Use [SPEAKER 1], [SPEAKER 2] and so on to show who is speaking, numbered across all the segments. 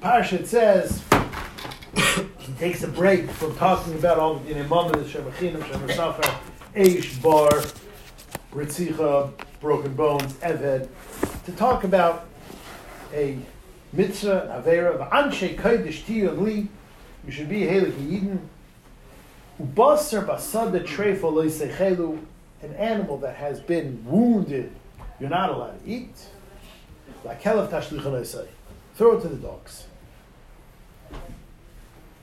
[SPEAKER 1] parsha it says he takes a break from talking about all the imam the shemachinam shemasafa eish bar ritzicha broken bones eved to talk about a mitzvah an avera of anshe kodesh tiyah li you should be a helik yidin ubaser basada trefa loisechelu an animal that has been wounded. You're not allowed to eat. Like tashlichan say throw it to the dogs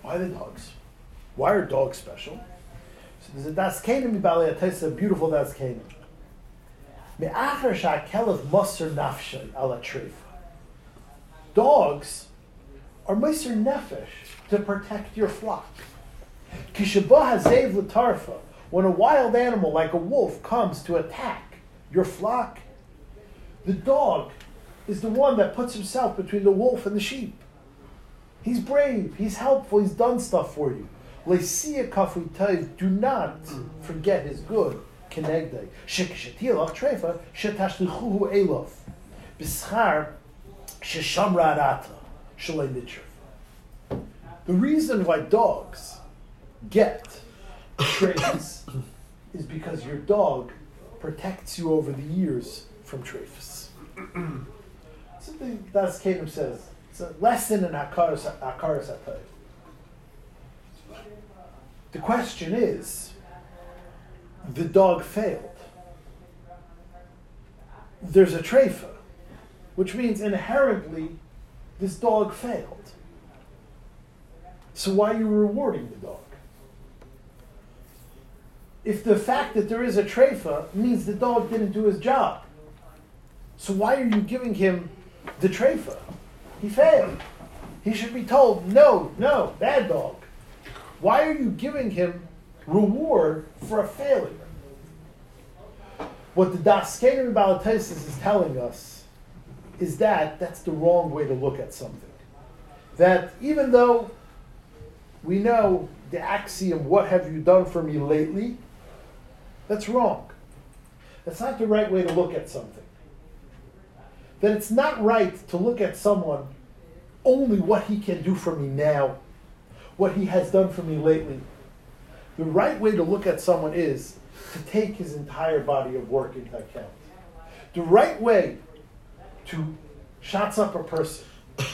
[SPEAKER 1] why the dogs? Why are dogs special? So there's a das kenim mibalei a beautiful das kenim. Me'achar sha'kelev maser nafshay ala trefa. Dogs are maser nefesh to protect your flock. Kishabah hazev l'tarfa. When a wild animal like a wolf comes to attack your flock, the dog is the one that puts himself between the wolf and the sheep. He's brave. He's helpful. He's done stuff for you. Do not forget his good. The reason why dogs get traits is because your dog protects you over the years from traphus. Something that's Caleb says. It's a lesson in Hakaras HaTayv. The question is, the dog failed. There's a treifa, which means inherently this dog failed. So why are you rewarding the dog? If the fact that there is a treifa means the dog didn't do his job, so why are you giving him the treifa? He failed. He should be told, no, no, bad dog. Why are you giving him reward for a failure? What the Daskenim Balatasis is telling us is that that's the wrong way to look at something. That even though we know the axiom, what have you done for me lately, that's wrong. That's not the right way to look at something that it's not right to look at someone only what he can do for me now, what he has done for me lately. The right way to look at someone is to take his entire body of work into account. The right way to shots up a person,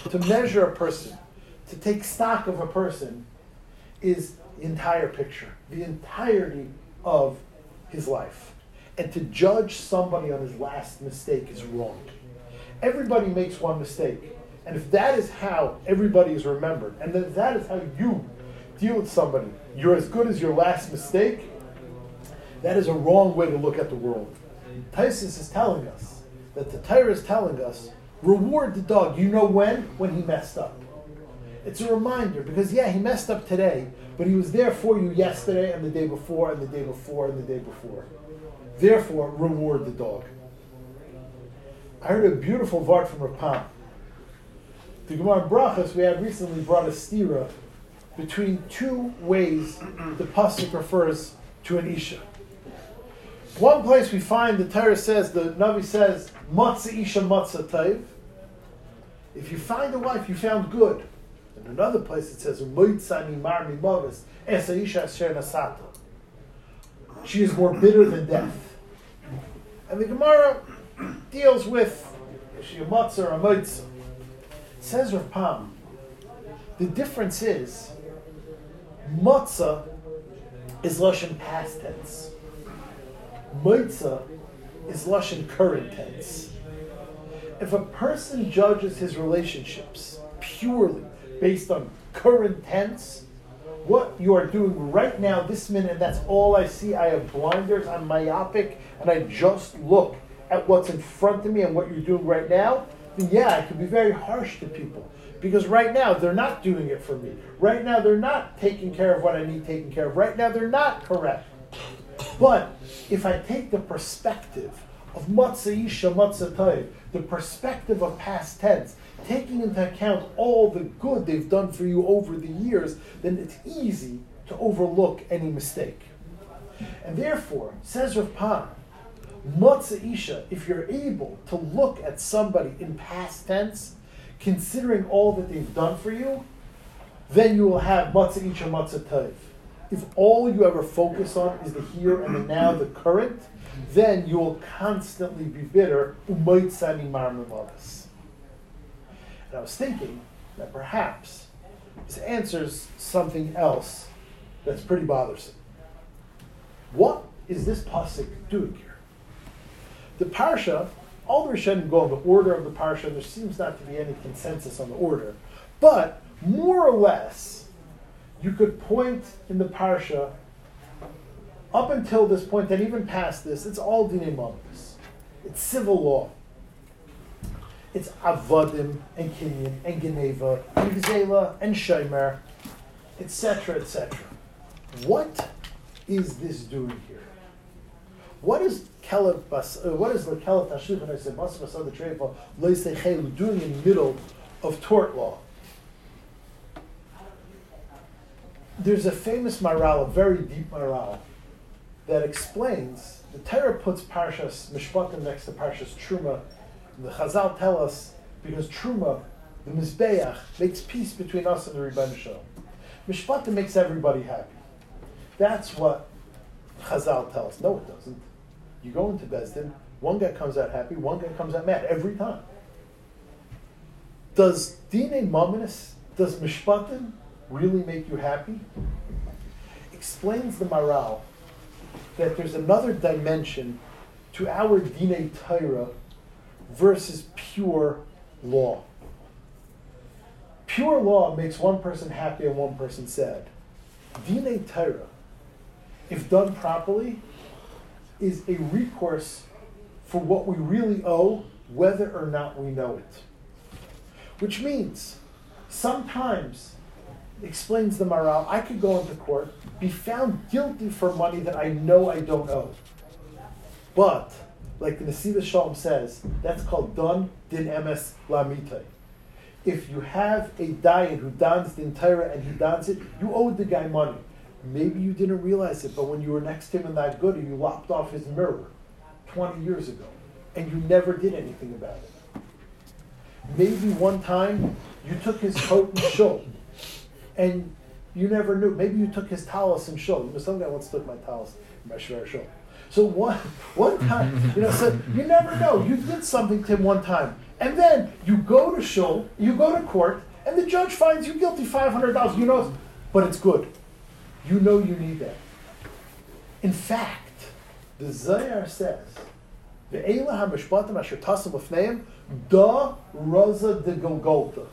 [SPEAKER 1] to measure a person, to take stock of a person is the entire picture, the entirety of his life. And to judge somebody on his last mistake is wrong. Everybody makes one mistake. And if that is how everybody is remembered, and that that is how you deal with somebody, you're as good as your last mistake, that is a wrong way to look at the world. Tysus is telling us that the Torah is telling us, reward the dog. You know when? When he messed up. It's a reminder because, yeah, he messed up today, but he was there for you yesterday and the day before and the day before and the day before. Therefore, reward the dog. I heard a beautiful vart from Rav Pam. The Gemara Brachas we had recently brought a stira between two ways the pasuk refers to an isha. One place we find the Torah says the Navi says matzah isha matzah taiv. If you find a wife, you found good. In another place it says moitzani marmi movis esa isha asher nasata. She is more bitter than death. And the Gemara deals with she a matzah or a moitza. Says Rav Pam, the difference is matzah is lashon past tense. Moitza is lashon current tense. If a person judges his relationships purely based on current tense, what you are doing right now, this minute, that's all I see. I have blinders, I'm myopic, and I just look at what's in front of me and what you're doing right now, yeah, I can be very harsh to people. Because right now, they're not doing it for me. Right now, they're not taking care of what I need taken care of. Right now, they're not correct. But if I take the perspective of matzah isha the perspective of past tense, taking into account all the good they've done for you over the years, then it's easy to overlook any mistake. And therefore, says Rav Pam, Matzah Isha, if you're able to look at somebody in past tense, considering all that they've done for you, then you will have matzah each and matzah. If all you ever focus on is the here and the now, the current, then you will constantly be bitter. And I was thinking that perhaps this answers something else that's pretty bothersome. What is this pasuk doing here? The parsha, all the Rishonim go in the order of the parsha, there seems not to be any consensus on the order, but more or less, you could point in the parsha up until this point, and even past this, it's all dinei mammos. It's civil law. It's avodim and kinyan and geneva and gzela and shomer, etc., etc. What is this doing here? What is Kelev Bas? Uh, what is the Kelev Tashlich and I said Bas Basad the Treifa Loisechelu doing in the middle of tort law? There's a famous Maharal, a very deep Maharal, that explains the Torah puts Parshas Mishpatim next to Parshas Truma. The Chazal tell us because Truma, the Mizbeach, makes peace between us and the Rebbeinu Shalom. Mishpatim makes everybody happy. That's what Chazal tells. No, it doesn't. You go into Beis Din, one guy comes out happy, one guy comes out mad every time. Does Dine Mominus, does Mishpatim really make you happy? Explains the Maharal that there's another dimension to our Dine Torah versus pure law. Pure law makes one person happy and one person sad. Dine Torah if done properly, is a recourse for what we really owe, whether or not we know it. Which means, sometimes, explains the Maharal, I could go into court, be found guilty for money that I know I don't owe. But, like the Nesivos Shalom says, that's called Don Din Emes Lamite. If you have a dayan who dons the entire and he dons it, you owe the guy money. Maybe you didn't realize it, but when you were next to him in that good, you lopped off his mirror 20 years ago, and you never did anything about it. Maybe one time you took his coat and shul, and you never knew. Maybe you took his talus and shul. You know, some guy once took my talus in my shul. So one one time, you know, so you never know. You did something to him one time, and then you go to shul, you go to court, and the judge finds you guilty five hundred dollars. You know, but it's good you know you need that. In fact, the Zohar says, Ve'ela ha-mishpatim asher tasim lefneim da raza de.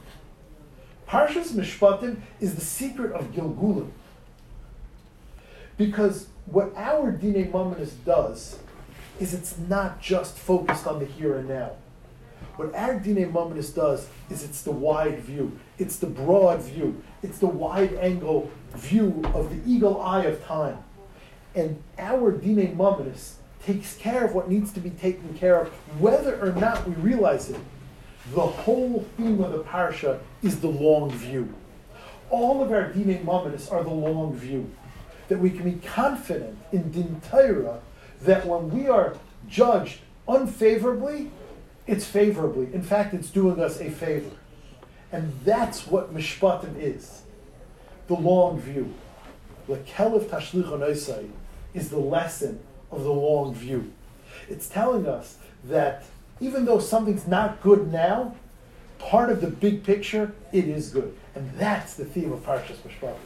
[SPEAKER 1] Parshas Mishpatim is the secret of Gilgulim. Because what our Dine Mamonis does is it's not just focused on the here and now. What our Dine Mamonis does is it's the wide view, it's the broad view, it's the wide angle view of the eagle eye of time. And our Dine Mamonis takes care of what needs to be taken care of, whether or not we realize it. The whole theme of the parsha is the long view. All of our Dine Mamonis are the long view. That we can be confident in Din Torah that when we are judged unfavorably, it's favorably. In fact, it's doing us a favor. And that's what Mishpatim is the long view. Lekelif Tashlich is the lesson of the long view. It's telling us that even though something's not good now, part of the big picture, it is good. And that's the theme of Parshas Mishpatim.